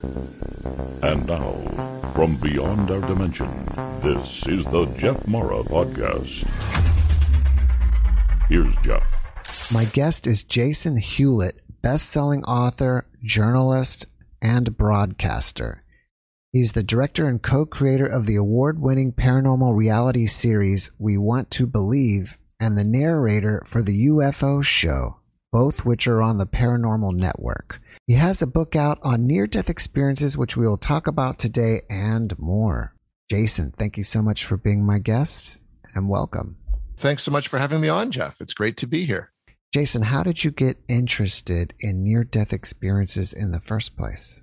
And now, from beyond our dimension, this is the Jeff Mara Podcast. Here's Jeff. My guest is Jason Hewlett, best selling author, journalist, and broadcaster. He's the director and co creator of the award winning paranormal reality series We Want to Believe and the narrator for the UFO show, both which are on the Paranormal Network. He has a book out on near death experiences, which we will talk about today and more. Jason, thank you so much for being my guest and welcome. Thanks so much for having me on, Jeff. It's great to be here. Jason, how did you get interested in near death experiences in the first place?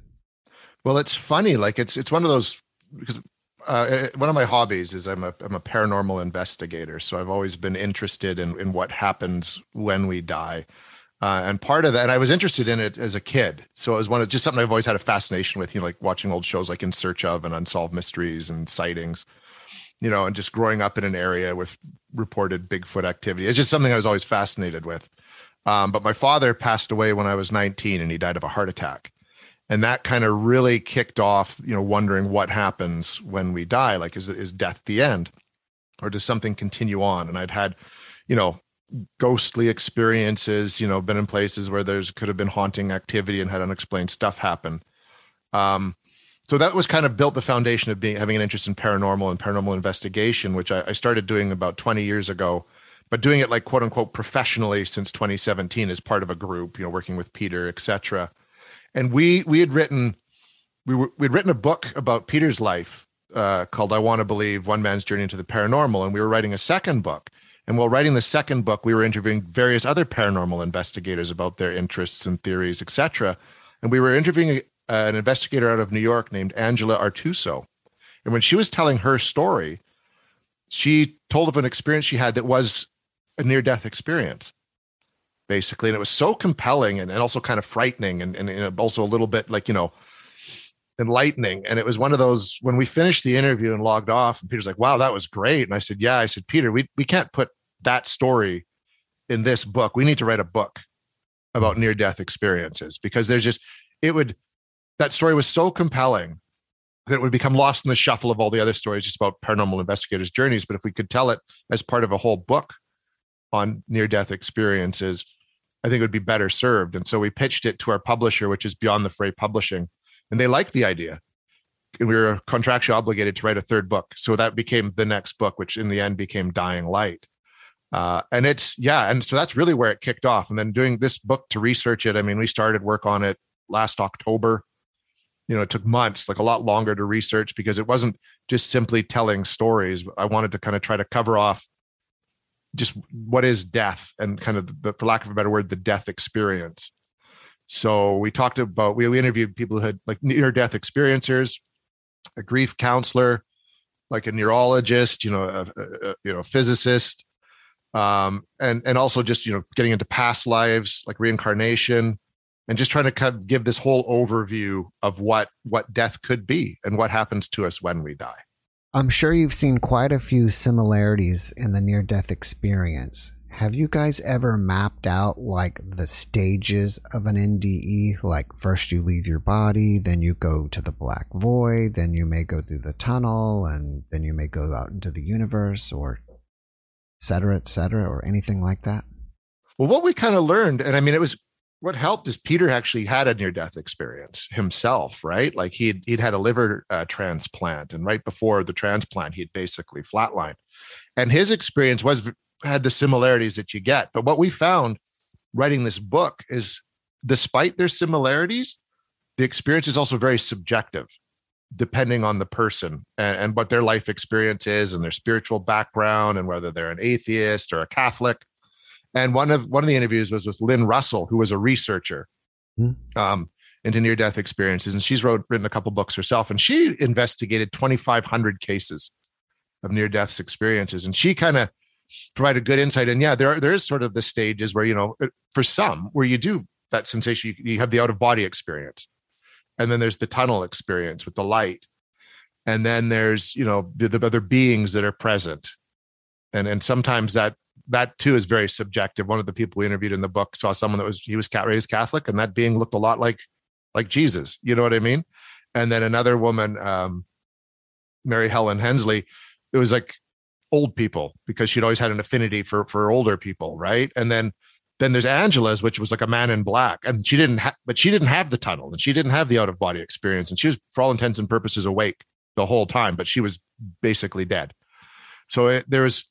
Well, it's funny. Like it's it's one of those because uh, one of my hobbies is I'm a I'm a paranormal investigator. So I've always been interested in in what happens when we die. Uh, and part of that, and I was interested in it as a kid. So it was one of just something I've always had a fascination with, you know, like watching old shows like In Search of and Unsolved Mysteries and Sightings, you know, and just growing up in an area with reported Bigfoot activity. It's just something I was always fascinated with. Um, but my father passed away when I was 19 and he died of a heart attack and that kind of really kicked off you know wondering what happens when we die like is is death the end or does something continue on and i'd had you know ghostly experiences you know been in places where there's could have been haunting activity and had unexplained stuff happen um so that was kind of built the foundation of being having an interest in paranormal and paranormal investigation which I, I started doing about 20 years ago but doing it like quote unquote professionally since 2017 as part of a group you know working with peter etc and we we had written we were we'd written a book about Peter's life uh, called "I Want to Believe: One Man's Journey into the Paranormal," and we were writing a second book. And while writing the second book, we were interviewing various other paranormal investigators about their interests and theories, etc. And we were interviewing uh, an investigator out of New York named Angela Artuso. And when she was telling her story, she told of an experience she had that was a near death experience basically. And it was so compelling and, and also kind of frightening and, and, and also a little bit like, you know, enlightening. And it was one of those when we finished the interview and logged off, and Peter's like, wow, that was great. And I said, Yeah, I said, Peter, we, we can't put that story in this book. We need to write a book about near death experiences because there's just, it would, that story was so compelling that it would become lost in the shuffle of all the other stories just about paranormal investigators' journeys. But if we could tell it as part of a whole book on near death experiences, I think it would be better served. And so we pitched it to our publisher, which is Beyond the Fray Publishing, and they liked the idea. And we were contractually obligated to write a third book. So that became the next book, which in the end became Dying Light. Uh, and it's, yeah. And so that's really where it kicked off. And then doing this book to research it, I mean, we started work on it last October. You know, it took months, like a lot longer to research because it wasn't just simply telling stories. I wanted to kind of try to cover off just what is death and kind of the, for lack of a better word the death experience so we talked about we, we interviewed people who had like near death experiencers a grief counselor like a neurologist you know a, a you know physicist um, and and also just you know getting into past lives like reincarnation and just trying to kind of give this whole overview of what what death could be and what happens to us when we die I'm sure you've seen quite a few similarities in the near death experience. Have you guys ever mapped out like the stages of an NDE? Like first you leave your body, then you go to the black void, then you may go through the tunnel, and then you may go out into the universe, or et cetera, et cetera, or anything like that? Well, what we kind of learned, and I mean, it was what helped is Peter actually had a near death experience himself, right? Like he'd he'd had a liver uh, transplant, and right before the transplant, he'd basically flatlined, and his experience was had the similarities that you get. But what we found writing this book is, despite their similarities, the experience is also very subjective, depending on the person and, and what their life experience is and their spiritual background and whether they're an atheist or a Catholic and one of one of the interviews was with Lynn Russell, who was a researcher. Mm-hmm. Um, into near death experiences. And she's wrote written a couple books herself, and she investigated 2,500 cases of near death experiences, and she kind of provided good insight. And yeah, there there is sort of the stages where you know, uh, for some, where you do that sensation, you, you have the out of body experience, and then there's the tunnel experience with the light, and then there's you know the, the other beings that are present, and and sometimes that that too is very subjective. One of the people we interviewed in the book saw someone that was he was raised Catholic, and that being looked a lot like like Jesus. You know what I mean? And then another woman, um, Mary Helen Hensley, it was like old people because she'd always had an affinity for for older people, right? And then then there's Angela's, which was like a man in black, and she didn't have, but she didn't have the tunnel, and she didn't have the out of body experience, and she was, for all intents and purposes, awake the whole time, but she was basically dead. So it, there was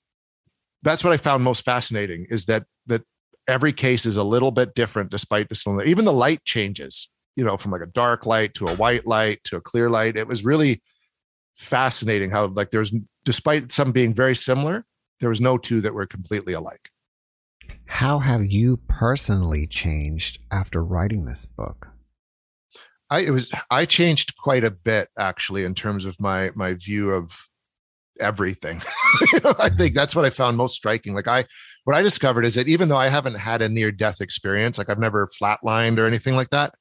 that's what I found most fascinating is that that every case is a little bit different despite the cylinder. Even the light changes, you know, from like a dark light to a white light to a clear light. It was really fascinating how like there's despite some being very similar, there was no two that were completely alike. How have you personally changed after writing this book? I it was I changed quite a bit actually in terms of my my view of everything. I think mm-hmm. that's what I found most striking. Like I, what I discovered is that even though I haven't had a near death experience, like I've never flatlined or anything like that,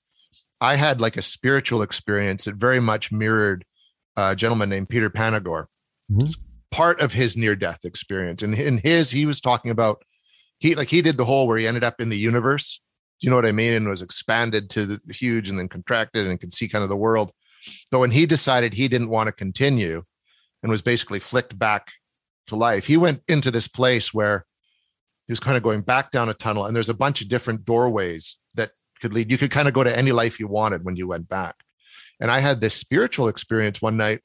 I had like a spiritual experience that very much mirrored a gentleman named Peter Panagore. Mm-hmm. Part of his near death experience, and in his, he was talking about he like he did the whole where he ended up in the universe. Do you know what I mean? And was expanded to the huge and then contracted and could see kind of the world. But when he decided he didn't want to continue, and was basically flicked back to life. He went into this place where he was kind of going back down a tunnel, and there's a bunch of different doorways that could lead. You could kind of go to any life you wanted when you went back. And I had this spiritual experience one night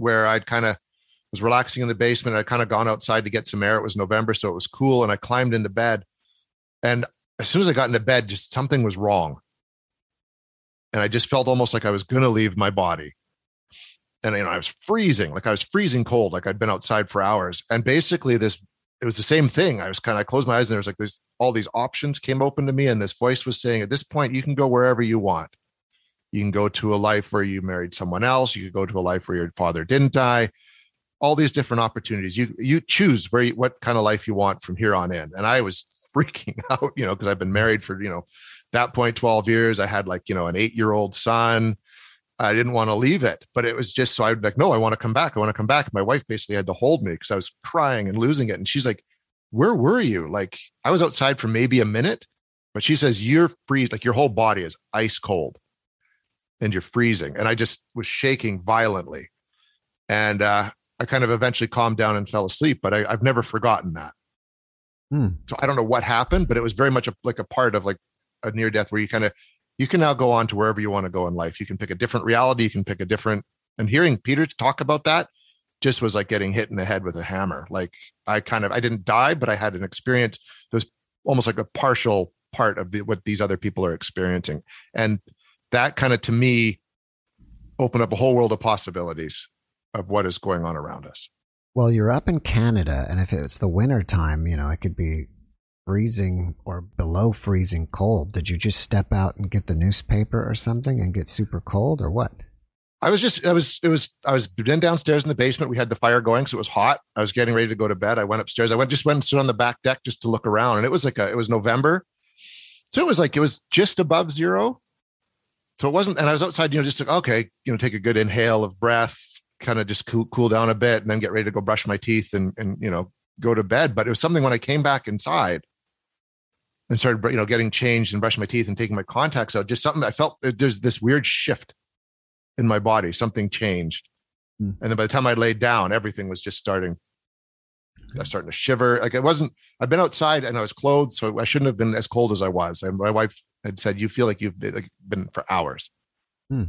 where I'd kind of was relaxing in the basement. I'd kind of gone outside to get some air. It was November, so it was cool. And I climbed into bed. And as soon as I got into bed, just something was wrong. And I just felt almost like I was going to leave my body and you know, I was freezing, like I was freezing cold, like I'd been outside for hours. And basically, this it was the same thing. I was kind of I closed my eyes and there was like this all these options came open to me, and this voice was saying, at this point, you can go wherever you want. You can go to a life where you married someone else. You could go to a life where your father didn't die. All these different opportunities. You you choose where you, what kind of life you want from here on in. And I was freaking out, you know, because I've been married for you know that point 12 years. I had like you know an eight year old son I didn't want to leave it, but it was just so I'd like, no, I want to come back. I want to come back. My wife basically had to hold me because I was crying and losing it. And she's like, where were you? Like I was outside for maybe a minute, but she says, you're freeze, like your whole body is ice cold and you're freezing. And I just was shaking violently. And uh, I kind of eventually calmed down and fell asleep, but I, have never forgotten that. Hmm. So I don't know what happened, but it was very much a, like a part of like a near death where you kind of you can now go on to wherever you want to go in life. You can pick a different reality. You can pick a different. And hearing Peter talk about that just was like getting hit in the head with a hammer. Like I kind of I didn't die, but I had an experience that was almost like a partial part of the, what these other people are experiencing, and that kind of to me opened up a whole world of possibilities of what is going on around us. Well, you're up in Canada, and if it's the winter time, you know it could be freezing or below freezing cold? Did you just step out and get the newspaper or something and get super cold or what? I was just, I was, it was, I was then downstairs in the basement. We had the fire going, so it was hot. I was getting ready to go to bed. I went upstairs. I went, just went and stood on the back deck just to look around. And it was like a, it was November. So it was like, it was just above zero. So it wasn't, and I was outside, you know, just like, okay, you know, take a good inhale of breath, kind of just cool, cool down a bit and then get ready to go brush my teeth and, and, you know, go to bed. But it was something when I came back inside, and started you know getting changed and brushing my teeth and taking my contacts out just something i felt there's this weird shift in my body something changed mm. and then by the time i laid down everything was just starting I was starting to shiver. Like it wasn't. I've been outside and I was clothed, so I shouldn't have been as cold as I was. And my wife had said, "You feel like you've been, like, been for hours, hmm.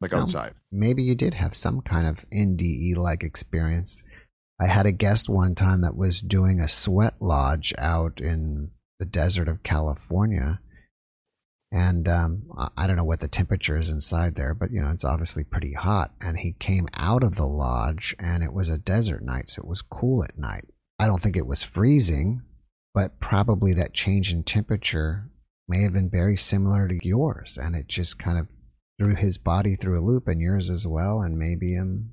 like well, outside." Maybe you did have some kind of NDE like experience. I had a guest one time that was doing a sweat lodge out in the desert of California. And um, I don't know what the temperature is inside there, but you know it's obviously pretty hot. And he came out of the lodge, and it was a desert night, so it was cool at night. I don't think it was freezing, but probably that change in temperature may have been very similar to yours, and it just kind of threw his body through a loop, and yours as well, and maybe um,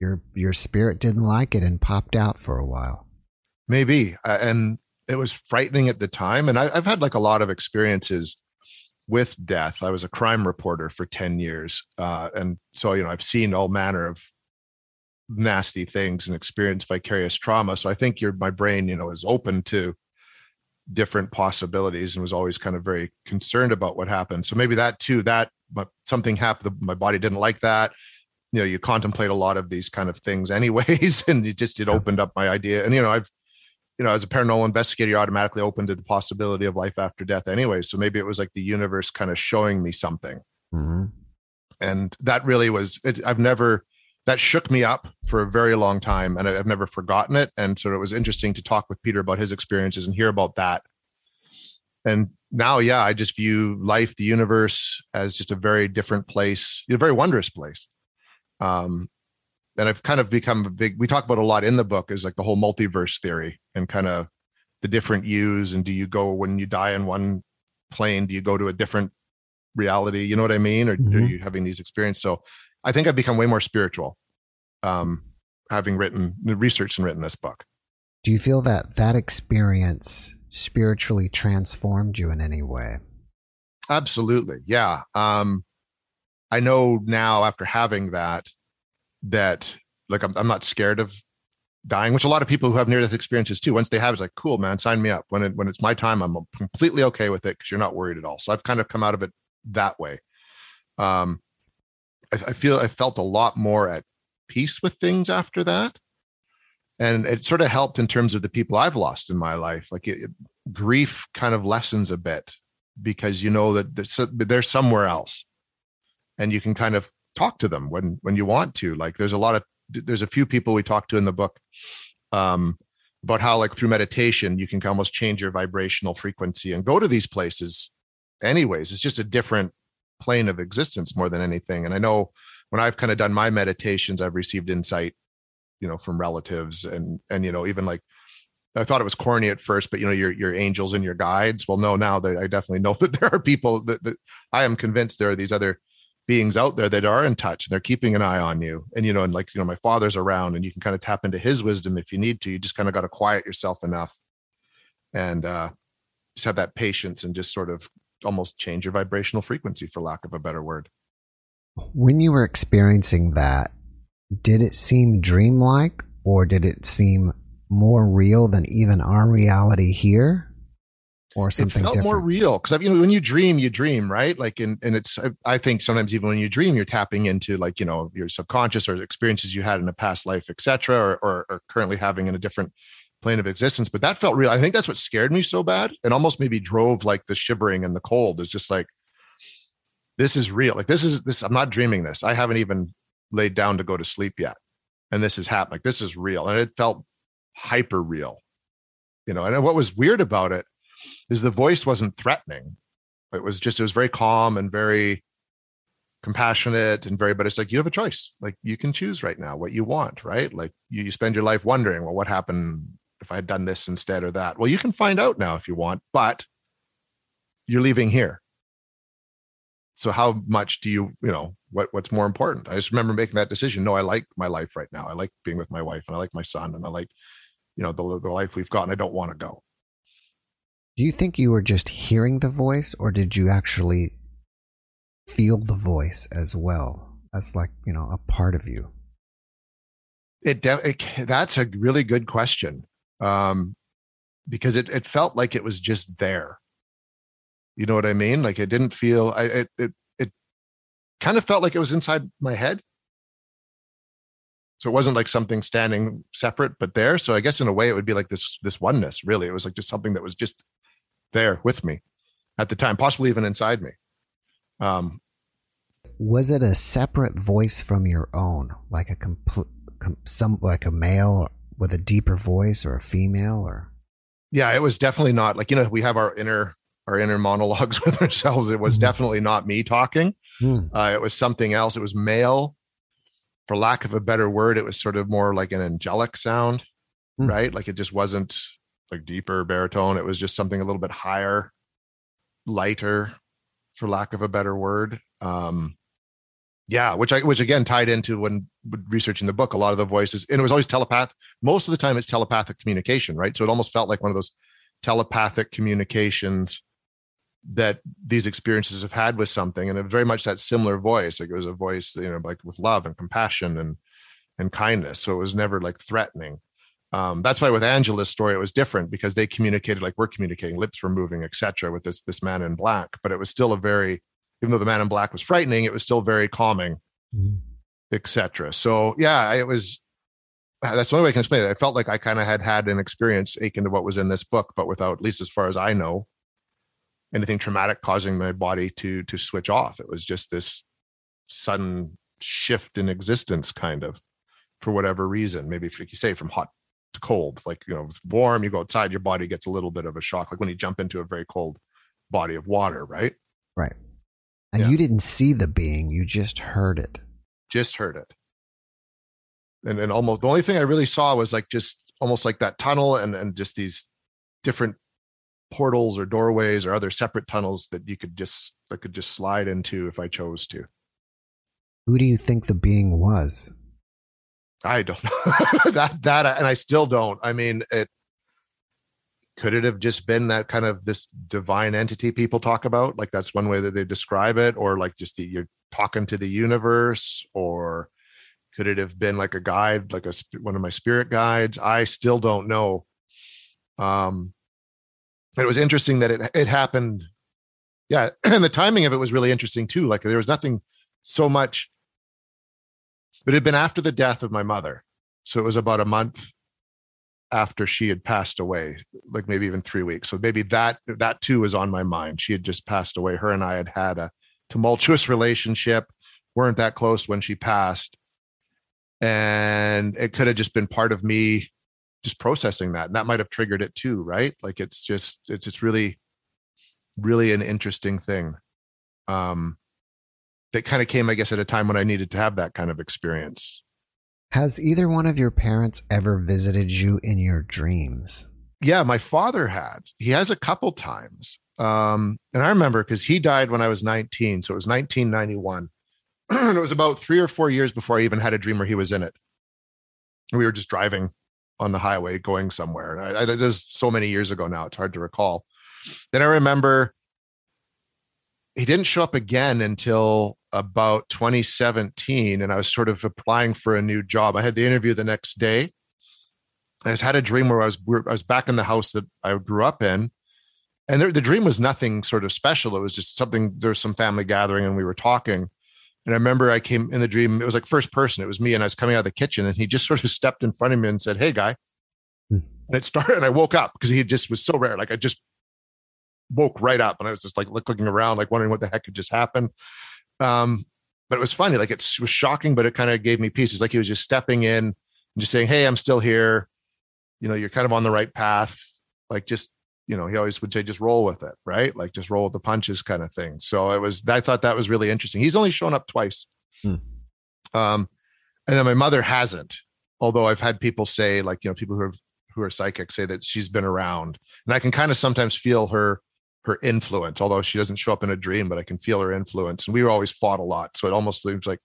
your your spirit didn't like it and popped out for a while. Maybe, uh, and it was frightening at the time. And I, I've had like a lot of experiences with death. I was a crime reporter for 10 years. Uh, and so, you know, I've seen all manner of nasty things and experienced vicarious trauma. So I think your my brain, you know, is open to different possibilities and was always kind of very concerned about what happened. So maybe that too, that but something happened, my body didn't like that. You know, you contemplate a lot of these kind of things anyways. And it just it opened up my idea. And you know, I've you know, as a paranormal investigator, you're automatically open to the possibility of life after death anyway. So maybe it was like the universe kind of showing me something. Mm-hmm. And that really was, it, I've never, that shook me up for a very long time and I've never forgotten it. And so it was interesting to talk with Peter about his experiences and hear about that. And now, yeah, I just view life, the universe as just a very different place, a very wondrous place. Um, and I've kind of become a big we talk about a lot in the book is like the whole multiverse theory and kind of the different yous and do you go when you die in one plane do you go to a different reality you know what i mean or mm-hmm. are you having these experiences so i think i've become way more spiritual um having written researched and written this book do you feel that that experience spiritually transformed you in any way absolutely yeah um i know now after having that that like I'm, I'm not scared of dying, which a lot of people who have near death experiences too, once they have it's like, cool, man, sign me up. When it, when it's my time, I'm completely okay with it because you're not worried at all. So I've kind of come out of it that way. Um, I, feel I felt a lot more at peace with things after that. And it sort of helped in terms of the people I've lost in my life. Like it, it, grief kind of lessens a bit because you know that they're somewhere else and you can kind of talk to them when when you want to like there's a lot of there's a few people we talk to in the book um, about how like through meditation you can almost change your vibrational frequency and go to these places anyways it's just a different plane of existence more than anything and i know when i've kind of done my meditations i've received insight you know from relatives and and you know even like I thought it was corny at first, but you know, your your angels and your guides. Well, no, now that I definitely know that there are people that, that I am convinced there are these other beings out there that are in touch and they're keeping an eye on you and you know and like you know my father's around and you can kind of tap into his wisdom if you need to you just kind of got to quiet yourself enough and uh just have that patience and just sort of almost change your vibrational frequency for lack of a better word. When you were experiencing that did it seem dreamlike or did it seem more real than even our reality here? Or something it felt different. more real because you know when you dream you dream right? Like and and it's i think sometimes even when you dream you're tapping into like you know your subconscious or experiences you had in a past life etc or, or, or currently having in a different plane of existence but that felt real i think that's what scared me so bad and almost maybe drove like the shivering and the cold is just like this is real like this is this i'm not dreaming this i haven't even laid down to go to sleep yet and this is happening like this is real and it felt hyper real you know and what was weird about it is the voice wasn't threatening. It was just, it was very calm and very compassionate and very, but it's like, you have a choice. Like you can choose right now what you want, right? Like you, you spend your life wondering, well, what happened if I had done this instead or that? Well, you can find out now if you want, but you're leaving here. So how much do you, you know, what what's more important? I just remember making that decision. No, I like my life right now. I like being with my wife and I like my son and I like, you know, the, the life we've got and I don't want to go. Do you think you were just hearing the voice, or did you actually feel the voice as well? As like you know a part of you. It, it that's a really good question, um, because it it felt like it was just there. You know what I mean? Like it didn't feel. I it it, it kind of felt like it was inside my head. So it wasn't like something standing separate, but there. So I guess in a way it would be like this this oneness. Really, it was like just something that was just there with me at the time, possibly even inside me. Um, was it a separate voice from your own, like a complete, com- some like a male with a deeper voice, or a female, or? Yeah, it was definitely not like you know we have our inner our inner monologues with ourselves. It was mm-hmm. definitely not me talking. Mm. Uh, it was something else. It was male, for lack of a better word. It was sort of more like an angelic sound, mm. right? Like it just wasn't like deeper baritone. It was just something a little bit higher. lighter, for lack of a better word. Um, yeah, which I which again tied into when researching the book. A lot of the voices, and it was always telepath. Most of the time, it's telepathic communication, right? So it almost felt like one of those telepathic communications that these experiences have had with something, and it very much that similar voice. Like it was a voice, you know, like with love and compassion and and kindness. So it was never like threatening. Um, that's why with Angela's story it was different because they communicated like we're communicating, lips were moving, etc. With this this man in black, but it was still a very even though the man in black was frightening, it was still very calming, mm-hmm. etc. So yeah, it was. That's the only way I can explain it. I felt like I kind of had had an experience akin to what was in this book, but without, at least as far as I know, anything traumatic causing my body to to switch off. It was just this sudden shift in existence, kind of, for whatever reason. Maybe if you say from hot to cold, like you know, it's warm, you go outside, your body gets a little bit of a shock, like when you jump into a very cold body of water, right? Right. And yeah. you didn't see the being, you just heard it. Just heard it. And and almost the only thing I really saw was like just almost like that tunnel and and just these different portals or doorways or other separate tunnels that you could just that could just slide into if I chose to. Who do you think the being was? I don't know that that and I still don't. I mean, it could it have just been that kind of this divine entity people talk about? Like that's one way that they describe it? Or like just the, you're talking to the universe? Or could it have been like a guide like a one of my spirit guides? I still don't know. Um it was interesting that it it happened. Yeah and the timing of it was really interesting too. Like there was nothing so much but it had been after the death of my mother. So it was about a month after she had passed away like maybe even three weeks. So maybe that that too was on my mind. She had just passed away. Her and i had had a tumultuous relationship weren't that close when she passed. And it could have just been part of me just processing that and that might have triggered it too right? Like it's just it's just really really an interesting thing. Um that kind of came i guess at a time when i needed to have that kind of experience has either one of your parents ever visited you in your dreams? Yeah, my father had. He has a couple times. Um, and I remember because he died when I was 19. So it was 1991. and it was about three or four years before I even had a dream where he was in it. We were just driving on the highway going somewhere. And I, I, it is so many years ago now, it's hard to recall. Then I remember he didn't show up again until about 2017 and i was sort of applying for a new job. I had the interview the next day. I just had a dream where i was i was back in the house that i grew up in and the, the dream was nothing sort of special. It was just something there was some family gathering and we were talking. And i remember i came in the dream it was like first person it was me and i was coming out of the kitchen and he just sort of stepped in front of me and said hey guy. Hmm. and it started and i woke up because he just was so rare like i just woke right up and I was just like looking around, like wondering what the heck had just happened. Um, but it was funny, like it was shocking, but it kind of gave me peace. It's like he was just stepping in and just saying, Hey, I'm still here. You know, you're kind of on the right path. Like just, you know, he always would say, just roll with it, right? Like just roll with the punches kind of thing. So it was, I thought that was really interesting. He's only shown up twice. Hmm. Um, and then my mother hasn't, although I've had people say, like, you know, people who are who are psychic say that she's been around. And I can kind of sometimes feel her her influence, although she doesn't show up in a dream, but I can feel her influence. And we always fought a lot. So it almost seems like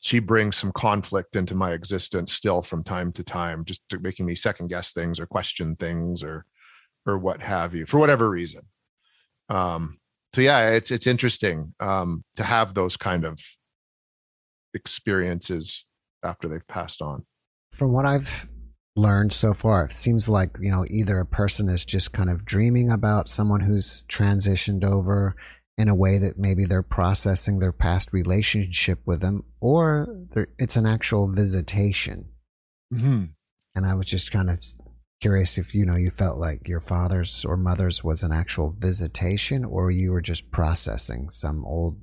she brings some conflict into my existence still from time to time, just to making me second guess things or question things or or what have you, for whatever reason. Um, so yeah, it's it's interesting um, to have those kind of experiences after they've passed on. From what I've learned so far? It seems like, you know, either a person is just kind of dreaming about someone who's transitioned over in a way that maybe they're processing their past relationship with them, or it's an actual visitation. Mm-hmm. And I was just kind of curious if, you know, you felt like your father's or mother's was an actual visitation, or you were just processing some old,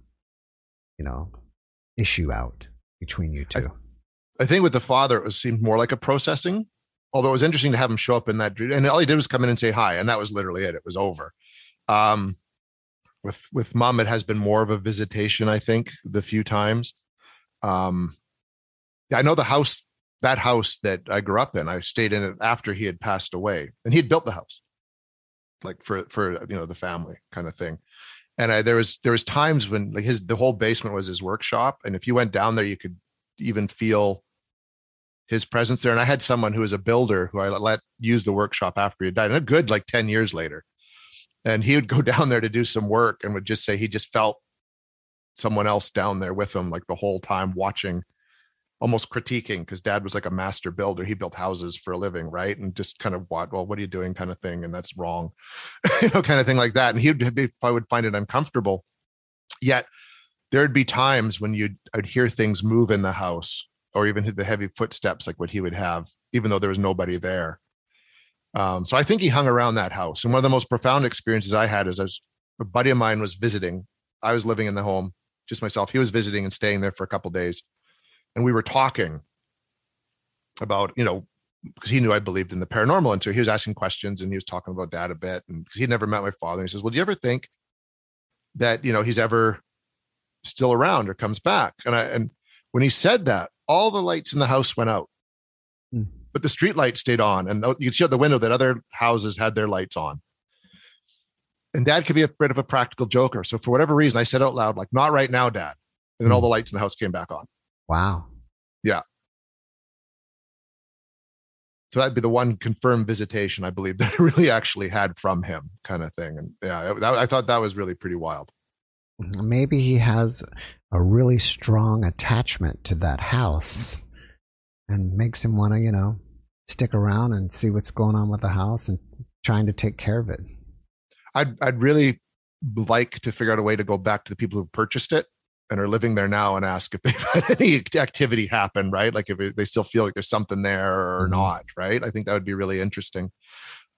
you know, issue out between you two. I, I think with the father, it was seemed more like a processing although it was interesting to have him show up in that and all he did was come in and say hi, and that was literally it. It was over. Um, with with mom, it has been more of a visitation. I think the few times. Um, I know the house, that house that I grew up in. I stayed in it after he had passed away, and he had built the house. like for for you know the family kind of thing. And I, there was there was times when like his the whole basement was his workshop, and if you went down there, you could even feel his presence there. And I had someone who was a builder who I let use the workshop after he died, and a good like ten years later. And he would go down there to do some work, and would just say he just felt someone else down there with him like the whole time watching almost critiquing because dad was like a master builder. He built houses for a living right? And just kind of what well what are you doing? kind of thing and that's wrong. You know kind of thing like that. And he'd if i would find it uncomfortable yet there'd be times when you'd i'd hear things move in the house or even the heavy footsteps like what he would have even though there was nobody there. Um, so i think he hung around that house. And one of the most profound experiences i had is as a buddy of mine was visiting. I was living in the home just myself. He was visiting and staying there for a couple days. And we were talking about you know because he knew I believed in the paranormal, and so he was asking questions and he was talking about dad a bit, and because he'd never met my father, and he says, "Well, do you ever think that you know he's ever still around or comes back?" And I and when he said that, all the lights in the house went out, hmm. but the street light stayed on, and you could see out the window that other houses had their lights on. And dad could be a bit of a practical joker. So for whatever reason, I said out loud, like, not right now, dad. And then all hmm. the lights in the house came back on. Wow. Yeah. So that'd be the one confirmed visitation I believe that I really actually had from him, kind of thing. And yeah, that, I thought that was really pretty wild. Mm-hmm. Maybe he has a really strong attachment to that house and makes him want to, you know, stick around and see what's going on with the house and trying to take care of it. I'd I'd really like to figure out a way to go back to the people who purchased it and are living there now and ask if they've had any activity happen, right? Like if they still feel like there's something there or mm-hmm. not, right? I think that would be really interesting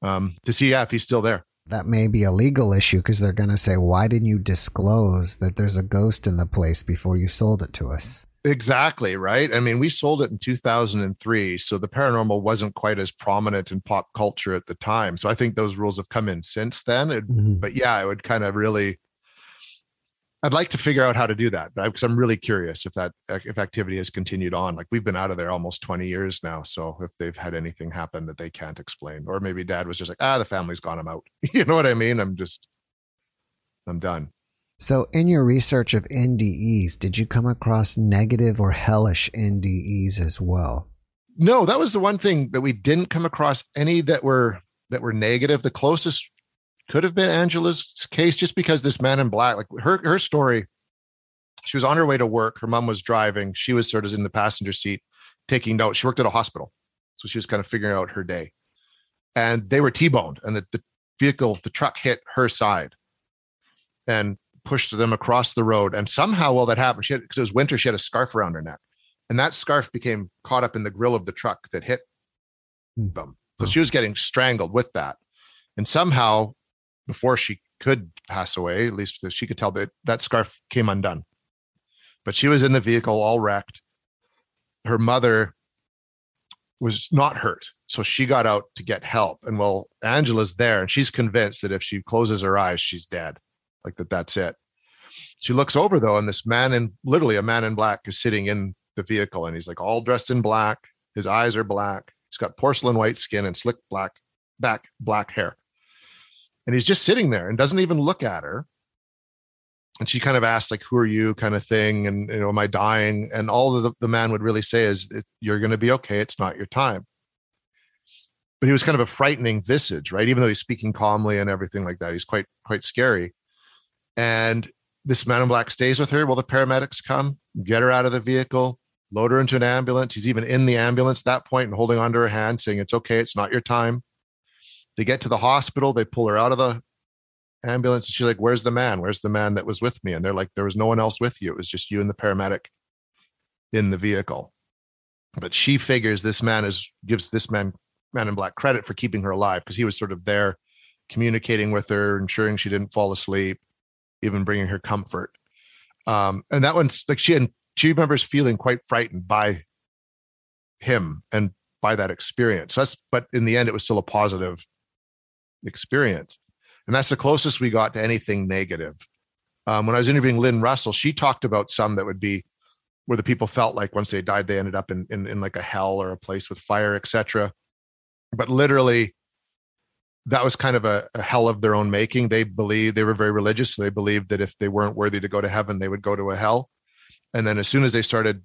um, to see yeah, if he's still there. That may be a legal issue because they're going to say, why didn't you disclose that there's a ghost in the place before you sold it to us? Exactly, right? I mean, we sold it in 2003, so the paranormal wasn't quite as prominent in pop culture at the time. So I think those rules have come in since then. It, mm-hmm. But yeah, it would kind of really I'd like to figure out how to do that because I'm really curious if that if activity has continued on. Like we've been out of there almost 20 years now, so if they've had anything happen that they can't explain, or maybe Dad was just like, ah, the family's gone, I'm out. you know what I mean? I'm just, I'm done. So, in your research of NDEs, did you come across negative or hellish NDEs as well? No, that was the one thing that we didn't come across any that were that were negative. The closest could have been Angela's case just because this man in black, like her her story, she was on her way to work. Her mom was driving. She was sort of in the passenger seat taking notes. She worked at a hospital. So she was kind of figuring out her day. And they were T-boned and the, the vehicle, the truck hit her side and pushed them across the road. And somehow while that happened, she had because it was winter, she had a scarf around her neck. And that scarf became caught up in the grill of the truck that hit hmm. them. So she was getting strangled with that. And somehow before she could pass away, at least she could tell that that scarf came undone. But she was in the vehicle, all wrecked. Her mother was not hurt. So she got out to get help. And well, Angela's there and she's convinced that if she closes her eyes, she's dead. Like that, that's it. She looks over though, and this man in literally a man in black is sitting in the vehicle and he's like all dressed in black. His eyes are black. He's got porcelain white skin and slick black back black hair and he's just sitting there and doesn't even look at her. And she kind of asks like who are you? kind of thing. And you know am i dying? And all the, the man would really say is you're going to be okay. It's not your time. But he was kind of a frightening visage right? Even though he's speaking calmly and everything like that he's quite quite scary. And this man in black stays with her while the paramedics come get her out of the vehicle load her into an ambulance. He's even in the ambulance at that point and holding onto her hand saying it's okay. It's not your time they get to the hospital, they pull her out of the ambulance, and she's like, Where's the man? Where's the man that was with me? And they're like, There was no one else with you. It was just you and the paramedic in the vehicle. But she figures this man is gives this man man in black credit for keeping her alive because he was sort of there communicating with her, ensuring she didn't fall asleep, even bringing her comfort. Um, and that one's like she and she remembers feeling quite frightened by him and by that experience. That's but in the end, it was still a positive experience. And that's the closest we got to anything negative. Um, when I was interviewing Lynn Russell, she talked about some that would be where the people felt like once they died, they ended up in, in, in like a hell or a place with fire, etc. But literally, that was kind of a, a, hell of their own making. They believed they were very religious. So they believed that if they weren't worthy to go to heaven, they would go to a hell. And then as soon as they started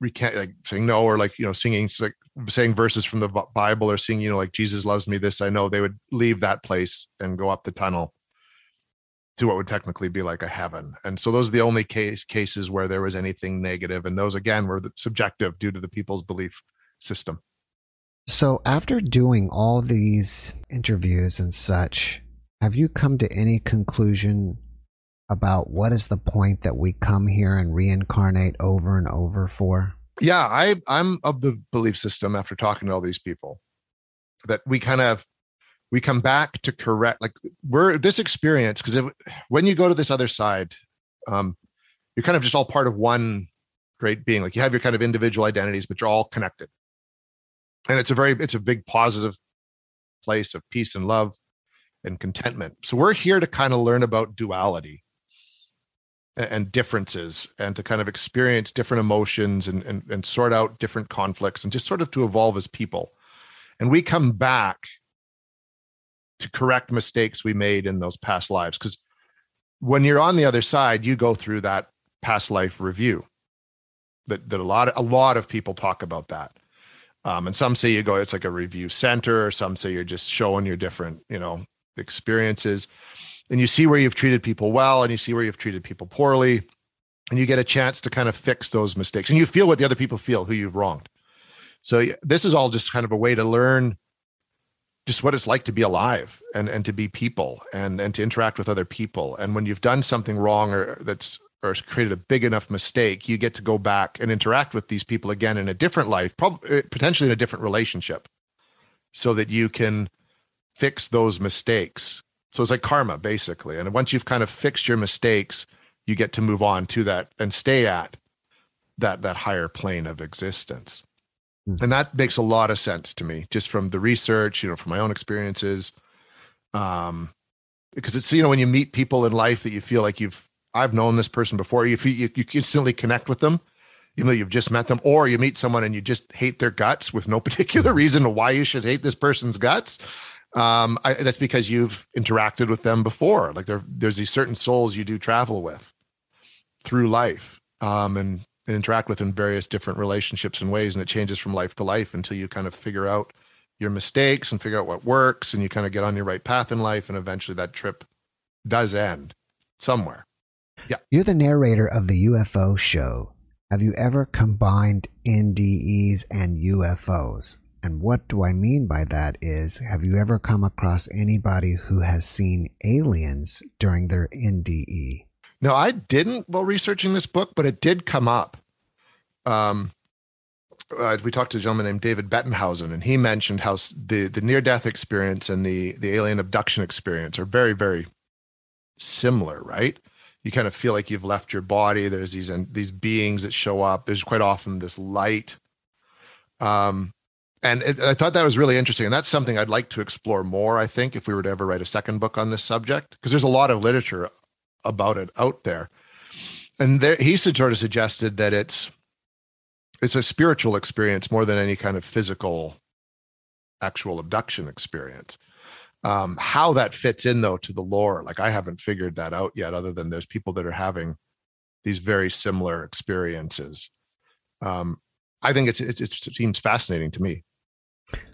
recant like saying no or like you know singing like saying verses from the Bible or singing you know like Jesus loves me this I know they would leave that place and go up the tunnel to what would technically be like a heaven. And so those are the only case cases where there was anything negative and those again were subjective due to the people's belief system. So, after doing all these interviews and such, have you come to any conclusion about what is the point that we come here and reincarnate over and over for? Yeah, I, I'm of the belief system after talking to all these people that we kind of we come back to correct like we're this experience because when you go to this other side um you're kind of just all part of one great being like you have your kind of individual identities but you're all connected. And it's a very it's a big positive place of peace and love and contentment. So we're here to kind of learn about duality and differences and to kind of experience different emotions and, and and sort out different conflicts and just sort of to evolve as people. And we come back to correct mistakes we made in those past lives because when you're on the other side you go through that past life review. That, that a lot of, a lot of people talk about that. Um, and some say you go, it's like a review center, or some say you're just showing your different, you know, experiences. And you see where you've treated people well and you see where you've treated people poorly. And you get a chance to kind of fix those mistakes. And you feel what the other people feel who you've wronged. So this is all just kind of a way to learn just what it's like to be alive and and to be people and and to interact with other people and when you've done something wrong or that's or created a big enough mistake, you get to go back and interact with these people again in a different life, probably eh, potentially in a different relationship, so that you can fix those mistakes. So it's like karma, basically. And once you've kind of fixed your mistakes, you get to move on to that and stay at that that higher plane of existence. Mm-hmm. And that makes a lot of sense to me, just from the research, you know, from my own experiences. Um, because it's you know when you meet people in life that you feel like you've I've known this person before. You, you, you instantly connect with them, even though you've just met them, or you meet someone and you just hate their guts with no particular reason why you should hate this person's guts. Um, I, that's because you've interacted with them before. Like there, there's these certain souls you do travel with through life, um, and, and interact with in various different relationships and ways, and it changes from life to life until you kind of figure out your mistakes and figure out what works, and you kind of get on your right path in life, and eventually that trip does end somewhere. Yeah. You're the narrator of the UFO show. Have you ever combined NDEs and UFOs? And what do I mean by that is, have you ever come across anybody who has seen aliens during their NDE? No, I didn't while researching this book, but it did come up. Um, uh, we talked to a gentleman named David Bettenhausen, and he mentioned how the the near death experience and the the alien abduction experience are very very similar, right? you kind of feel like you've left your body. There's these these beings that show up. There's quite often this light. Um, and it, I thought that was really interesting, and that's something I'd like to explore more. I think if we were to ever write a second book on this subject, because there's a lot of literature about it out there, and there, he sort of suggested that it's it's a spiritual experience more than any kind of physical, actual abduction experience. Um, how that fits in though to the lore, like I haven't figured that out yet, other than there's people that are having these very similar experiences. Um, I think it's, it's, it seems fascinating to me.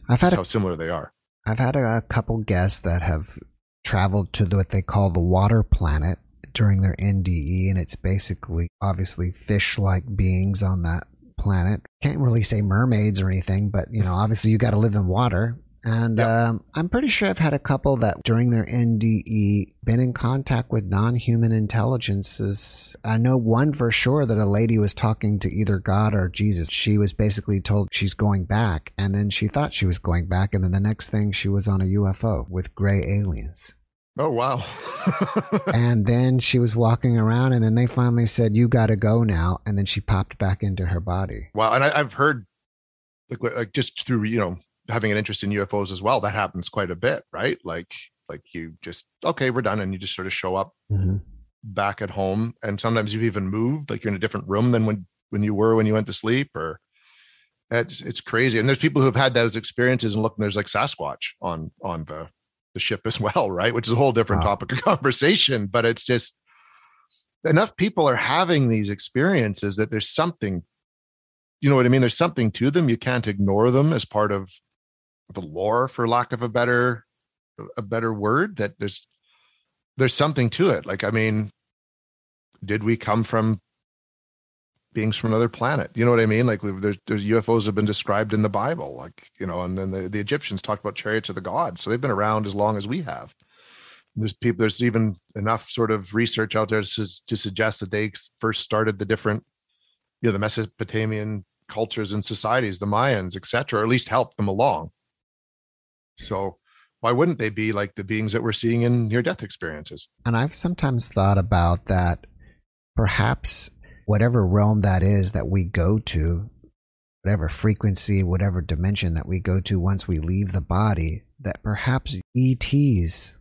I've had a, how similar they are. I've had a couple guests that have traveled to the, what they call the water planet during their NDE, and it's basically obviously fish-like beings on that planet. Can't really say mermaids or anything, but you know, obviously you got to live in water. And yep. um, I'm pretty sure I've had a couple that during their NDE been in contact with non human intelligences. I know one for sure that a lady was talking to either God or Jesus. She was basically told she's going back, and then she thought she was going back. And then the next thing, she was on a UFO with gray aliens. Oh, wow. and then she was walking around, and then they finally said, You got to go now. And then she popped back into her body. Wow. And I, have heard, like, like just through, you know, having an interest in UFOs as well, that happens quite a bit, right? Like like you just okay, we're done, and you just sort of show up mm-hmm. back at home, and sometimes you've even moved, like you're in a different room than when when you were when you went to sleep, or it's it's crazy. And there's people who have had those experiences and look, and there's like Sasquatch on on the the ship as well, right? Which is a whole different Wow. topic of conversation. But it's just enough people are having these experiences that there's something, you know what I mean? There's something to them. You can't ignore them as part of the lore, for lack of a better a better word. That there's there's something to it. Like, I mean, did we come from beings from another planet? You know what I mean? Like, there's there's UFOs have been described in the Bible, like you know, and then the, the Egyptians talked about chariots of the gods, so they've been around as long as we have. There's people. There's even enough sort of research out there to, to suggest that they first started the different, you know, the Mesopotamian cultures and societies, the Mayans, etc., or at least helped them along. So why wouldn't they be like the beings that we're seeing in near death experiences? And I've sometimes thought about that perhaps whatever realm that is that we go to, whatever frequency, whatever dimension that we go to once we leave the body, that perhaps ETs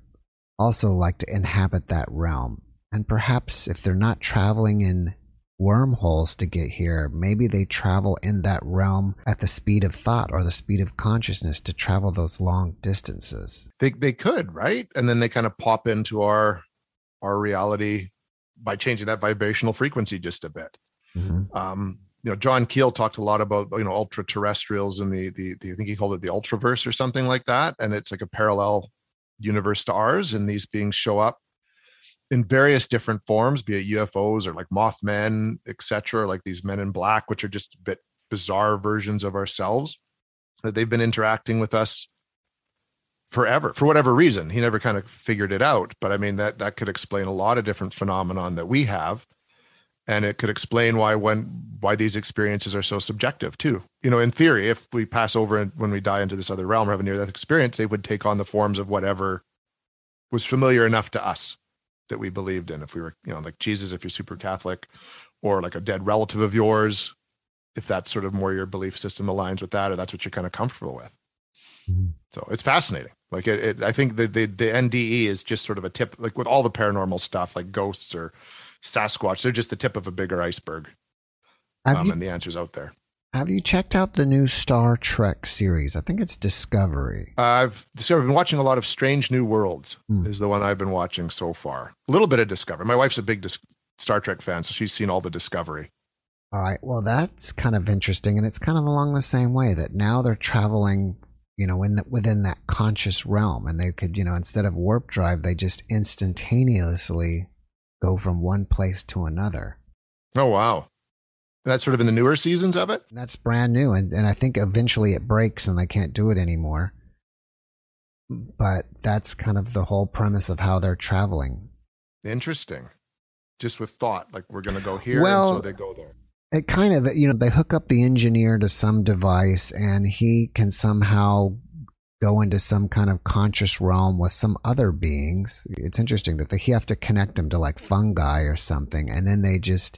also like to inhabit that realm. And perhaps if they're not traveling in wormholes to get here, maybe they travel in that realm at the speed of thought or the speed of consciousness to travel those long distances. They they could, right? And then they kind of pop into our our reality by changing that vibrational frequency just a bit. Mhm. Um, you know, John Keel talked a lot about you know ultra terrestrials and the, the the I think he called it the ultraverse or something like that, and it's like a parallel universe to ours, and these beings show up in various different forms, be it UFOs or like Mothman, etc., like these men in black, which are just a bit bizarre versions of ourselves. That they've been interacting with us forever for whatever reason. He never kind of figured it out, but I mean that that could explain a lot of different phenomenon that we have and it could explain why when why these experiences are so subjective too you know in theory if we pass over and when we die into this other realm or have a near death experience they would take on the forms of whatever was familiar enough to us that we believed in if we were you know like jesus if you're super catholic or like a dead relative of yours if that's sort of more your belief system aligns with that or that's what you're kind of comfortable with Mhm. so it's fascinating like it, it i think the, the the nde is just sort of a tip like with all the paranormal stuff like ghosts or Sasquatch. They're just the tip of a bigger iceberg. Um, you and the answer's out there. Have you checked out the new Star Trek series? I think it's Discovery. I've discovered, I've been watching a lot of Strange New Worlds, Hmm. is the one I've been watching so far. A little bit of Discovery. My wife's a big Dis- Star Trek fan, so she's seen all the Discovery. All right. Well, that's kind of interesting, and it's kind of along the same way that now they're traveling, you know, in the, within that conscious realm, and they could, you know, instead of warp drive, they just instantaneously go from one place to another. Oh, wow. That's sort of in the newer seasons of it? That's brand new, and, and I think eventually it breaks and they can't do it anymore. But that's kind of the whole premise of how they're traveling. Interesting. Just with thought, like we're going to go here, Well- and so they go there. it kind of you know they hook up the engineer to some device and he can somehow go into some kind of conscious realm with some other beings it's interesting that they he have to connect them to like fungi or something and then they just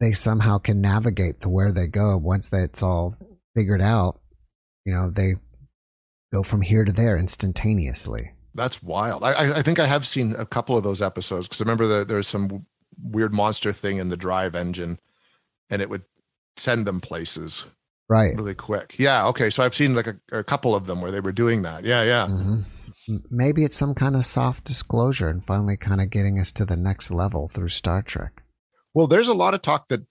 they somehow can navigate to where they go once that's all figured out you know they go from here to there instantaneously That's wild. I, I- think I have seen a couple of those episodes because I remember that there was some weird monster thing in the drive engine, and it would send them places right really quick. Yeah. Okay. So I've seen like a, a couple of them where they were doing that. Yeah. Yeah. hmm Maybe it's some kind of soft disclosure and finally kind of getting us to the next level through Star Trek. Well, there's a lot of talk that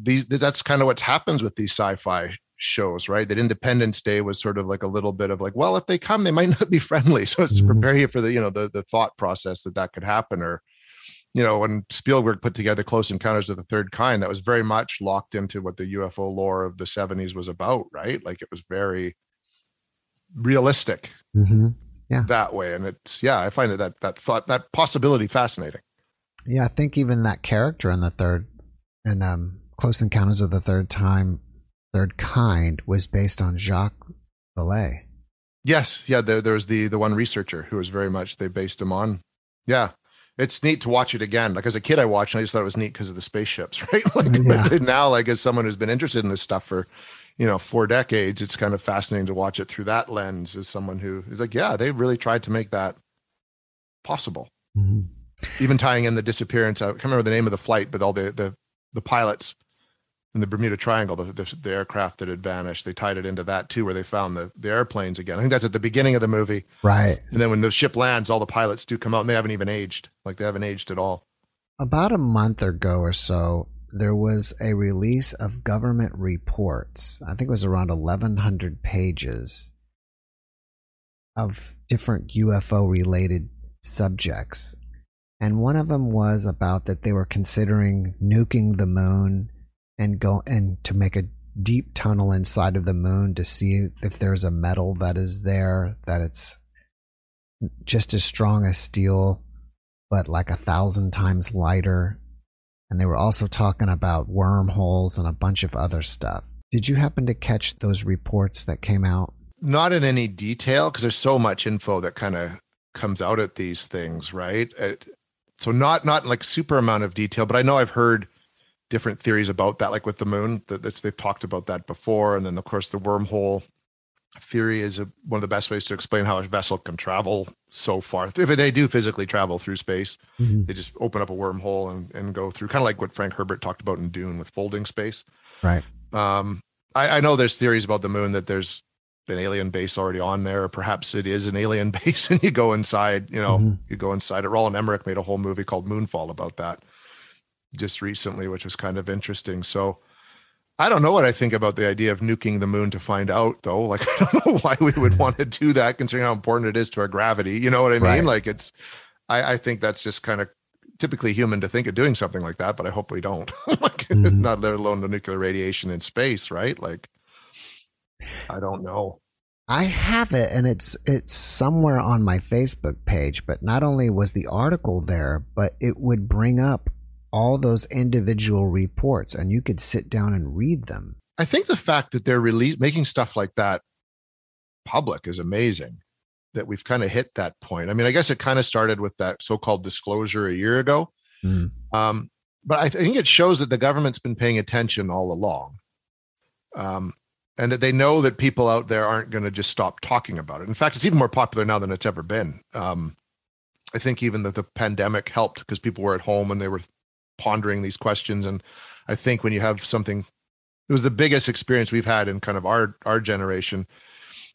these that that's kind of what happens with these sci-fi shows, right? That Independence Day was sort of like a little bit of like, well, if they come, they might not be friendly. So it's to Mhm. prepare you for the, you know, the the thought process that that could happen. Or, you know, when Spielberg put together Close Encounters of the Third Kind, that was very much locked into what the UFO lore of the 70s was about, right? Like it was very realistic Mm-hmm. that way. And it's yeah, I find that that thought that possibility fascinating. Yeah, I think even that character in the third and um, Close Encounters of the Third Time, Third Kind was based on Jacques Vallée. Yes, yeah. There, there was the the one researcher who was very much they based him on. Yeah, it's neat to watch it again. Like as a kid, I watched and I just thought it was neat because of the spaceships, right? Like Yeah. but now, like as someone who's been interested in this stuff for you know four decades, it's kind of fascinating to watch it through that lens. As someone who is like, yeah, they really tried to make that possible. Mm-hmm. Even tying in the disappearance. I can't remember the name of the flight, but all the the the pilots in the Bermuda Triangle, the, the, the, aircraft that had vanished. They tied it into that too, where they found the, the airplanes again. I think that's at the beginning of the movie. Right. And then when the ship lands, all the pilots do come out and they haven't even aged. Like they haven't aged at all. About a month ago or so, there was a release of government reports. I think it was around 1,100 pages of different UFO related subjects. And one of them was about that they were considering nuking the moon and go and to make a deep tunnel inside of the moon to see if there's a metal that is there that it's just as strong as steel but like a thousand times lighter. And they were also talking about wormholes and a bunch of other stuff. Did you happen to catch those reports that came out? Not in any detail because there's so much info that kind of comes out at these things right? It, so not not like super amount of detail but i know i've heard different theories about that, like with the moon. That they've talked about that before, and then of course the wormhole theory is a, one of the best ways to explain how a vessel can travel so far. If they do physically travel through space, mm-hmm. they just open up a wormhole and, and go through, kind of like what Frank Herbert talked about in Dune with folding space. Right. Um, I, I know there's theories about the moon that there's an alien base already on there. Perhaps it is an alien base, and you go inside. You know, mm-hmm. you go inside it. Roland Emmerich made a whole movie called Moonfall about that just recently, which was kind of interesting. So I don't know what I think about the idea of nuking the moon to find out, though. Like, I don't know why we would want to do that, considering how important it is to our gravity. You know what I mean? Right. Like, it's, I, I think that's just kind of typically human to think of doing something like that, but I hope we don't. like, mm-hmm. not let alone the nuclear radiation in space, right? Like, I don't know. I have it and it's it's somewhere on my Facebook page, but not only was the article there, but it would bring up all those individual reports and you could sit down and read them. I think the fact that they're release, making stuff like that public is amazing that we've kind of hit that point. I mean, I guess it kind of started with that so-called disclosure a year ago. Mm. Um, but I think it shows that the government's been paying attention all along. Um, and that they know that people out there aren't going to just stop talking about it. In fact, it's even more popular now than it's ever been. Um, I think even that the pandemic helped because people were at home and they were pondering these questions. And I think when you have something, it was the biggest experience we've had in kind of our our generation.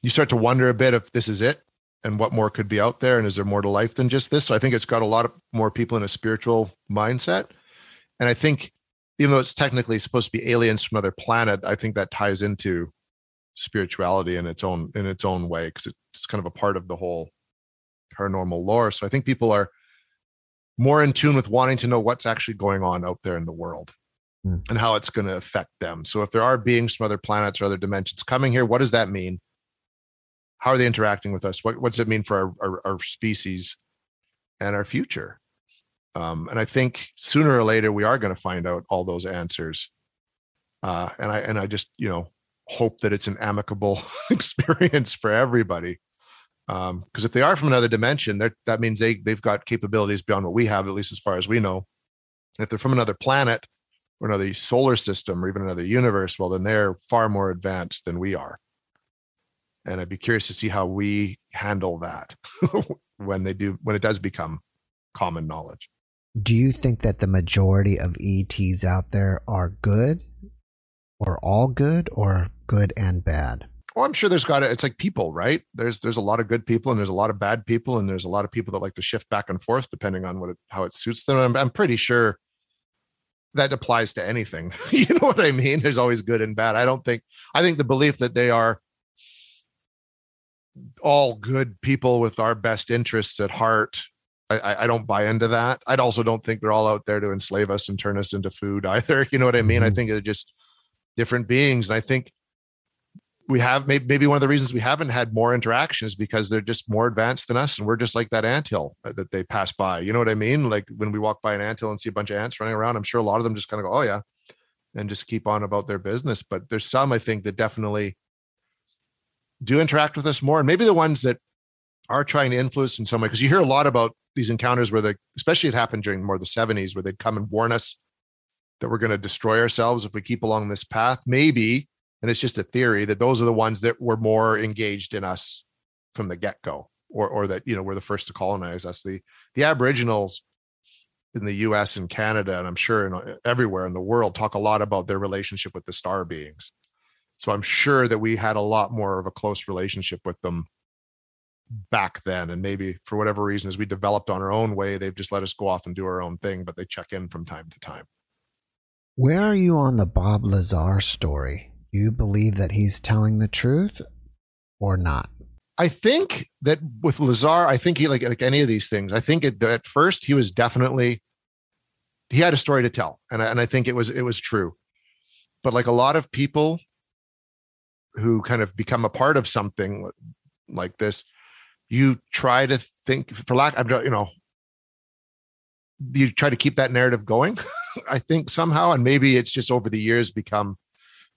You start to wonder a bit if this is it and what more could be out there and is there more to life than just this so i think it's got a lot of more people in a spiritual mindset and i think even though it's technically supposed to be aliens from another planet i think that ties into spirituality in its own in its own way because it's kind of a part of the whole paranormal lore so i think people are more in tune with wanting to know what's actually going on out there in the world mm. and how it's going to affect them. So if there are beings from other planets or other dimensions coming here, what does that mean? How are they interacting with us? What, what does it mean for our, our, our species and our future? Um, and I think sooner or later we are going to find out all those answers. Uh, and I and I just you know hope that it's an amicable experience for everybody because um, if they are from another dimension, that means they they've got capabilities beyond what we have, at least as far as we know. If they're from another planet or another solar system or even another universe, well, then they're far more advanced than we are. And I'd be curious to see how we handle that when they do when it does become common knowledge. Do you think that the majority of ETs out there are good, or all good, or good and bad? well i'm sure there's got to it's like people right? There's there's a lot of good people and there's a lot of bad people and there's a lot of people that like to shift back and forth depending on what it, how it suits them. I'm, I'm pretty sure that applies to anything. You know what i mean? There's always good and bad. I don't think i think the belief that they are all good people with our best interests at heart I, I, don't buy into that. I also don't think they're all out there to enslave us and turn us into food either. You know what I mean? Mm-hmm. I think they're just different beings. And I think we have maybe one of the reasons we haven't had more interactions because they're just more advanced than us and we're just like that anthill that they pass by you know what i mean like when we walk by an anthill and see a bunch of ants running around i'm sure a lot of them just kind of go oh yeah and just keep on about their business but there's some i think that definitely do interact with us more and maybe the ones that are trying to influence in some way because you hear a lot about these encounters where they especially it happened during more the 70s where they'd come and warn us that we're going to destroy ourselves if we keep along this path maybe and it's just a theory that those are the ones that were more engaged in us from the get-go or or that you know were the first to colonize us the the aboriginals in the US and Canada, and I'm sure in, everywhere in the world, talk a lot about their relationship with the star beings. So I'm sure that we had a lot more of a close relationship with them back then. And maybe for whatever reason, as we developed on our own way, they've just let us go off and do our own thing, but they check in from time to time. Where are you on the Bob Lazar story? Do you believe that he's telling the truth or not? I think that with Lazar, I think he like like any of these things. I think it, at first he was definitely he had a story to tell, and I, and I think it was it was true. But like a lot of people who kind of become a part of something like this, you try to think for lack of you know you try to keep that narrative going i think somehow and maybe it's just over the years become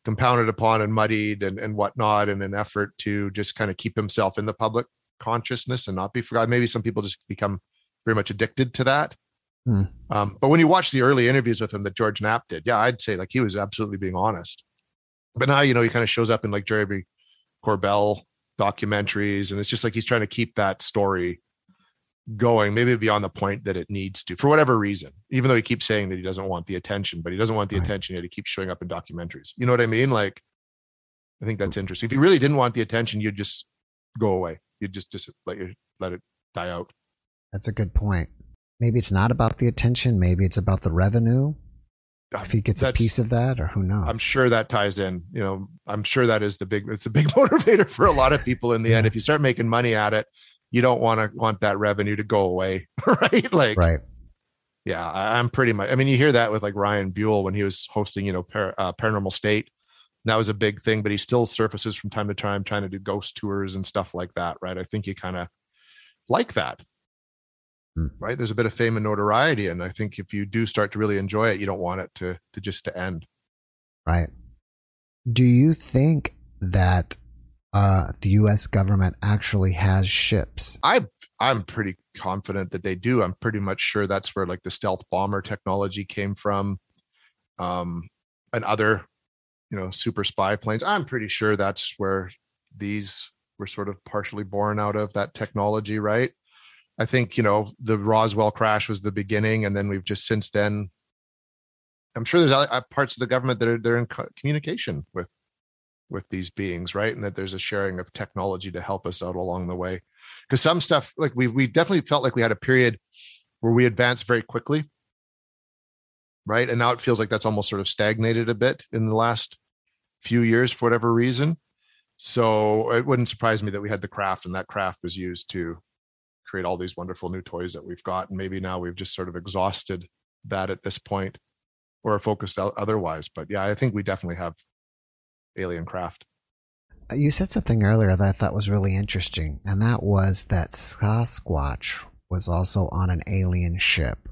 compounded upon and muddied and, and whatnot in an effort to just kind of keep himself in the public consciousness and not be forgotten maybe some people just become very much addicted to that hmm. um, but when you watch the early interviews with him that george knapp did yeah i'd say like he was absolutely being honest but now you know he kind of shows up in like jeremy corbell documentaries and it's just like he's trying to keep that story going maybe beyond the point that it needs to for whatever reason even though he keeps saying that he doesn't want the attention but he doesn't want the right. attention yet. He keeps showing up in documentaries. You know what i mean? Like i think that's interesting. If you really didn't want the attention you'd just go away. You'd just just let you let it die out. That's a good point. Maybe it's not about the attention. Maybe it's about the revenue if he gets a piece of that or who knows? I'm sure that ties in you know i'm sure that is the big it's a big motivator for a lot of people in the yeah. end if you start making money at it you don't want to want that revenue to go away right? Like right. yeah i'm pretty much i mean you hear that with like ryan buell when he was hosting you know par, uh, paranormal state. That was a big thing but he still surfaces from time to time trying to do ghost tours and stuff like that right? I think you kind of like that Hmm. right there's a bit of fame and notoriety and i think if you do start to really enjoy it you don't want it to to just to end right do you think that uh, the U.S. government actually has ships. I I'm pretty confident that they do. I'm pretty much sure that's where like the stealth bomber technology came from, um, and other, you know, super spy planes. I'm pretty sure that's where these were sort of partially born out of that technology, right? I think you know the Roswell crash was the beginning, and then we've just since then. I'm sure there's uh, parts of the government that are they're in communication with with these beings, right? And that there's a sharing of technology to help us out along the way. Because some stuff, like we we definitely felt like we had a period where we advanced very quickly, right? And now it feels like that's almost sort of stagnated a bit in the last few years for whatever reason. So it wouldn't surprise me that we had the craft, and that craft was used to create all these wonderful new toys that we've got. And maybe now we've just sort of exhausted that at this point or are focused otherwise. But yeah, I think we definitely have alien craft. You said something earlier that I thought was really interesting, and that was that Sasquatch was also on an alien ship.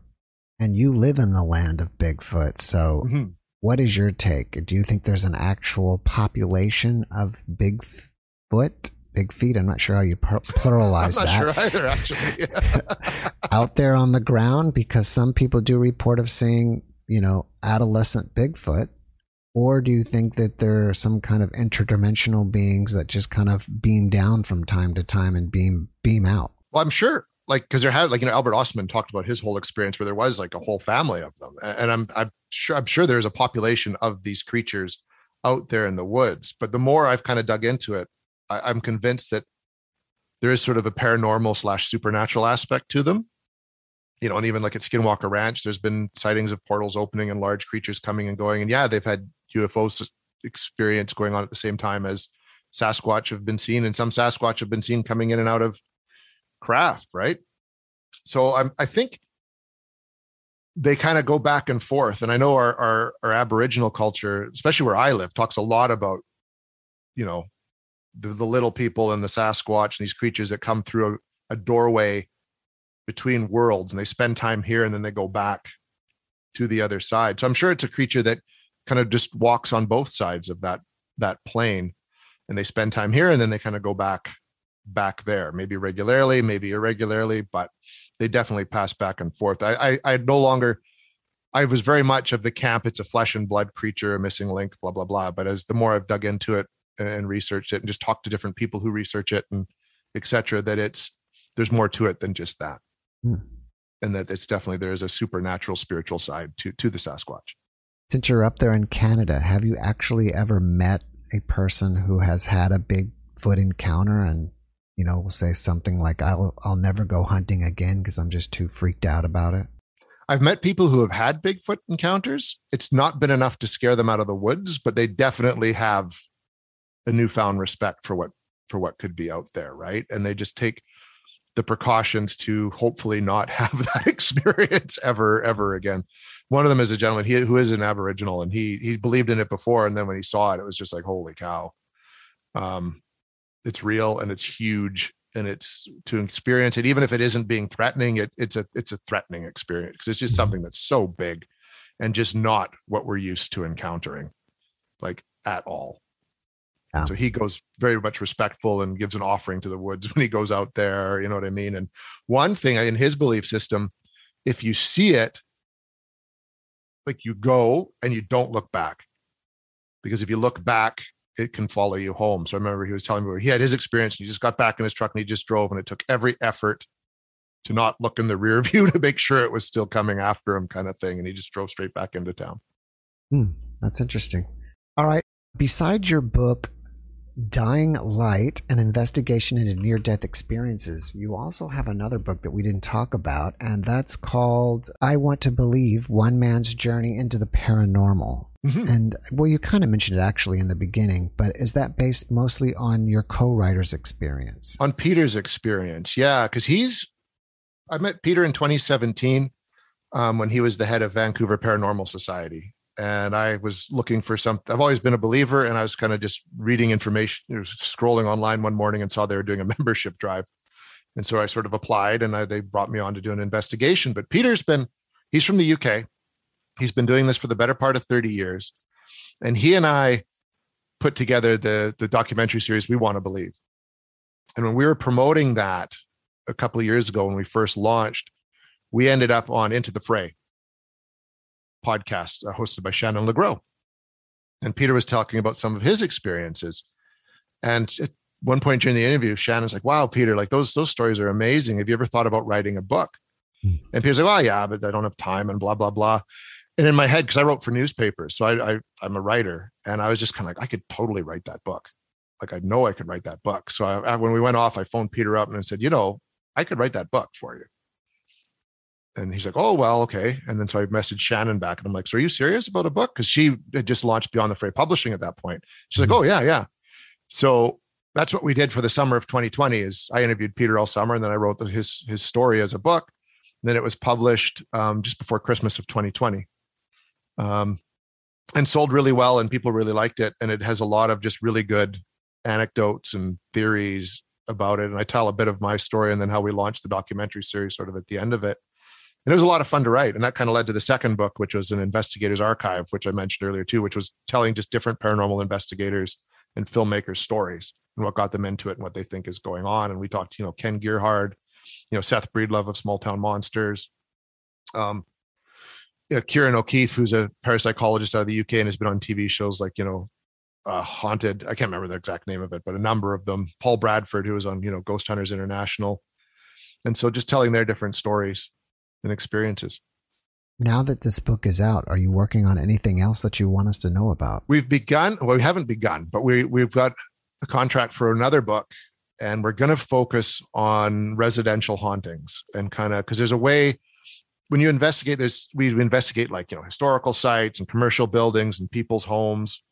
And you live in the land of Bigfoot, so mm-hmm. what is your take? Do you think there's an actual population of Bigfoot? Big feet. I'm not sure how you pluralize I'm not that. Sure either, actually. Out there on the ground, because some people do report of seeing, you know, adolescent Bigfoot. Or do you think that there are some kind of interdimensional beings that just kind of beam down from time to time and beam beam out? Well, I'm sure, like, because there had, like, you know, Albert Ostman talked about his whole experience where there was like a whole family of them, and I'm, I'm sure, I'm sure there's a population of these creatures out there in the woods. But the more I've kind of dug into it, I, I'm convinced that there is sort of a paranormal slash supernatural aspect to them. You know, and even like at Skinwalker Ranch, there's been sightings of portals opening and large creatures coming and going. And yeah, they've had UFOs experience going on at the same time as Sasquatch have been seen, and some Sasquatch have been seen coming in and out of craft, right? So I'm, I think they kind of go back and forth. And I know our, our, our Aboriginal culture, especially where I live, talks a lot about, you know, the, the little people and the Sasquatch and these creatures that come through a, a doorway between worlds and they spend time here and then they go back to the other side. So I'm sure it's a creature that kind of just walks on both sides of that that plane and they spend time here and then they kind of go back back there maybe regularly maybe irregularly but they definitely pass back and forth i i, I no longer i was very much of the camp it's a flesh and blood creature a missing link blah blah blah but as the more i've dug into it and researched it and just talked to different people who research it and etc that it's there's more to it than just that hmm. and that it's definitely there is a supernatural spiritual side to to the Sasquatch. Since you're up there in Canada, have you actually ever met a person who has had a Bigfoot encounter and you know will say something like I'll I'll never go hunting again because I'm just too freaked out about it? I've met people who have had Bigfoot encounters. It's not been enough to scare them out of the woods, but they definitely have a newfound respect for what for what could be out there, right? And they just take the precautions to hopefully not have that experience ever ever again. One of them is a gentleman he, who is an Aboriginal, and he he believed in it before, and then when he saw it, it was just like holy cow. Um, it's real and it's huge, and it's to experience it, even if it isn't being threatening. It it's a it's a threatening experience because it's just Mm-hmm. something that's so big, and just not what we're used to encountering, like at all. Yeah. So he goes very much respectful and gives an offering to the woods when he goes out there. You know what I mean? And one thing in his belief system, if you see it, like you go and you don't look back. Because if you look back, it can follow you home. So I remember he was telling me where he had his experience and he just got back in his truck and he just drove and it took every effort to not look in the rear view to make sure it was still coming after him, kind of thing. And he just drove straight back into town. Hmm, that's interesting. All right. Besides your book, Dying Light An Investigation into Near Death Experiences, you also have another book that we didn't talk about, and that's called I Want to Believe One Man's Journey into the Paranormal. Mhm. And well, you kind of mentioned it actually in the beginning, but is that based mostly on your co writer's experience? on Peter's experience. Yeah, because he's I met Peter in 2017 um, when he was the head of Vancouver Paranormal Society. And I was looking for some. I've always been a believer, and I was kind of just reading information, scrolling online one morning, and saw they were doing a membership drive, and so I sort of applied, and I, they brought me on to do an investigation. But Peter's been, he's from the UK, he's been doing this for the better part of 30 years, and he and I put together the the documentary series We Want to Believe. And when we were promoting that a couple of years ago when we first launched, we ended up on Into the Fray podcast uh, hosted by Shannon LeGro. And Peter was talking about some of his experiences. And at one point during the interview, Shannon's like, wow, Peter, like those those stories are amazing. Have you ever thought about writing a book? Hmm. And Peter's like, oh yeah, but I don't have time and blah, blah, blah. And in my head, because I wrote for newspapers, so I, I I'm a writer, and I was just kind of like, I could totally write that book. Like I know I could write that book. So I- when we went off, I phoned Peter up and I said, you know, I could write that book for you. And he's like, oh, well, okay. And then so I messaged Shannon back and I'm like, so are you serious about a book? Because she had just launched Beyond the Fray Publishing at that point. She's like, oh, yeah, yeah. So that's what we did for the summer of 2020 is I interviewed Peter all summer and then I wrote the, his, his story as a book. And then it was published um, just before Christmas of 2020. Um, and sold really well and people really liked it. And it has a lot of just really good anecdotes and theories about it. And I tell a bit of my story and then how we launched the documentary series sort of at the end of it. And it was a lot of fun to write. And that kind of led to the second book, which was an investigator's archive, which I mentioned earlier too, which was telling just different paranormal investigators and filmmakers' stories and what got them into it and what they think is going on. And we talked, you know, Ken Gerhard, you know, Seth Breedlove of Small Town Monsters. Um, Ciarán O'Keeffe, who's a parapsychologist out of the UK and has been on TV shows like, you know, uh, Haunted. I can't remember the exact name of it, but a number of them. Paul Bradford, who was on, you know, Ghost Hunters International. And so just telling their different stories and experiences. Now that this book is out, are you working on anything else that you want us to know about? We've begun, well, we haven't begun, but we, we've got a contract for another book and we're going to focus on residential hauntings and kind of, because there's a way when you investigate, there's, we investigate like, you know, historical sites and commercial buildings and people's homes.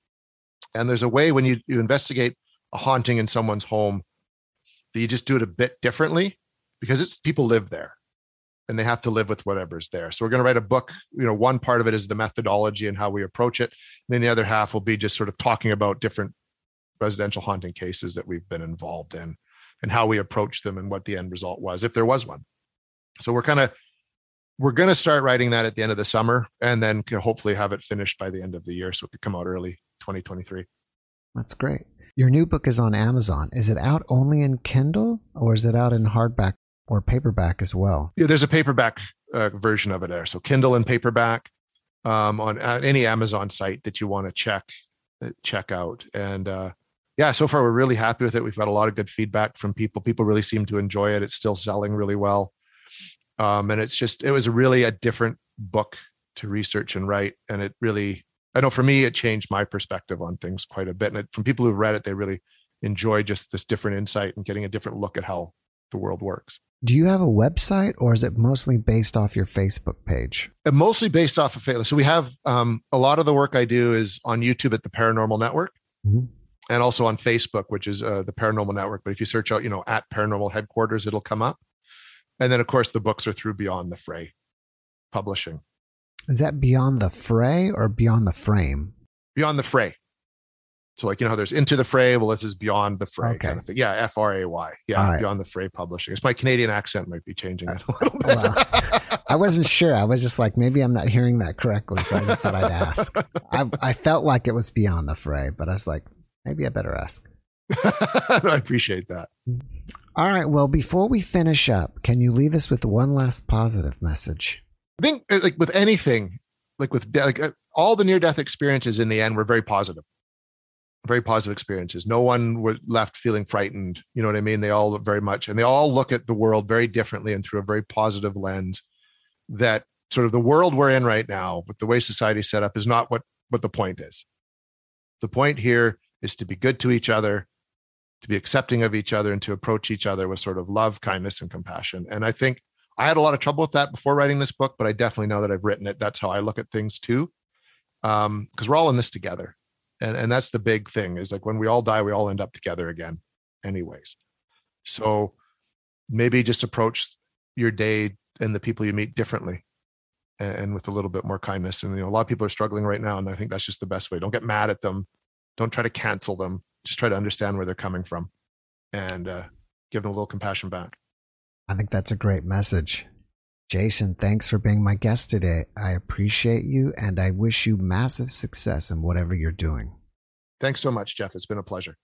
And there's a way when you, you investigate a haunting in someone's home that you just do it a bit differently because it's people live there and they have to live with whatever's there. So we're going to write a book. You know, one part of it is the methodology and how we approach it. And then the other half will be just sort of talking about different residential haunting cases that we've been involved in and how we approached them and what the end result was, if there was one. So we're kind of we're going to start writing that at the end of the summer and then hopefully have it finished by the end of the year so it could come out early 2023. That's great. Your new book is on Amazon. Is it out only in Kindle or is it out in hardback or paperback as well? Yeah, there's a paperback uh, version of it there. So Kindle and paperback um, on uh, any Amazon site that you want to check uh, check out. And uh, yeah, so far we're really happy with it. We've got a lot of good feedback from people. People really seem to enjoy it. It's still selling really well. Um, and it's just, it was really a different book to research and write. And it really, I know for me, it changed my perspective on things quite a bit. And it, from people who've read it, they really enjoy just this different insight and getting a different look at how the world works. Do you have a website or is it mostly based off your Facebook page? And mostly based off of Facebook. So we have um, a lot of the work I do is on YouTube at the Paranormal Network. Mm-hmm. And also on Facebook, which is uh, the Paranormal Network. But if you search out, you know, at Paranormal Headquarters, it'll come up. And then, of course, the books are through Beyond the Fray Publishing. Is that Beyond the Fray or Beyond the Frame? Beyond the Fray. So like you know how there's into the fray. Well, this is beyond the fray okay. kind of thing. Yeah, F R A Y. Yeah, right. beyond the fray publishing. It's my Canadian accent might be changing it a little bit. Well, I wasn't sure. I was just like maybe I'm not hearing that correctly, so I just thought I'd ask. I, I felt like it was beyond the fray, but I was like maybe I better ask. I appreciate that. All right. Well, before we finish up, can you leave us with one last positive message? I think uh, like with anything, like with like uh, all the near death experiences in the end were very positive very positive experiences. No one were left feeling frightened. You know what I mean? They all very much, and they all look at the world very differently and through a very positive lens. That sort of the world we're in right now, with the way society set up, is not what what the point is. The point here is to be good to each other, to be accepting of each other, and to approach each other with sort of love, kindness, and compassion. And I think I had a lot of trouble with that before writing this book, but I definitely know that I've written it. That's how I look at things too, because um, we're all in this together and and that's the big thing is like when we all die we all end up together again anyways. So maybe just approach your day and the people you meet differently and, and, with a little bit more kindness. And you know a lot of people are struggling right now and i think that's just the best way. Don't get mad at them. Don't try to cancel them. Just try to understand where they're coming from and uh, give them a little compassion back. I think that's a great message Jason, thanks for being my guest today. I appreciate you and I wish you massive success in whatever you're doing. Thanks so much, Jeff. It's been a pleasure.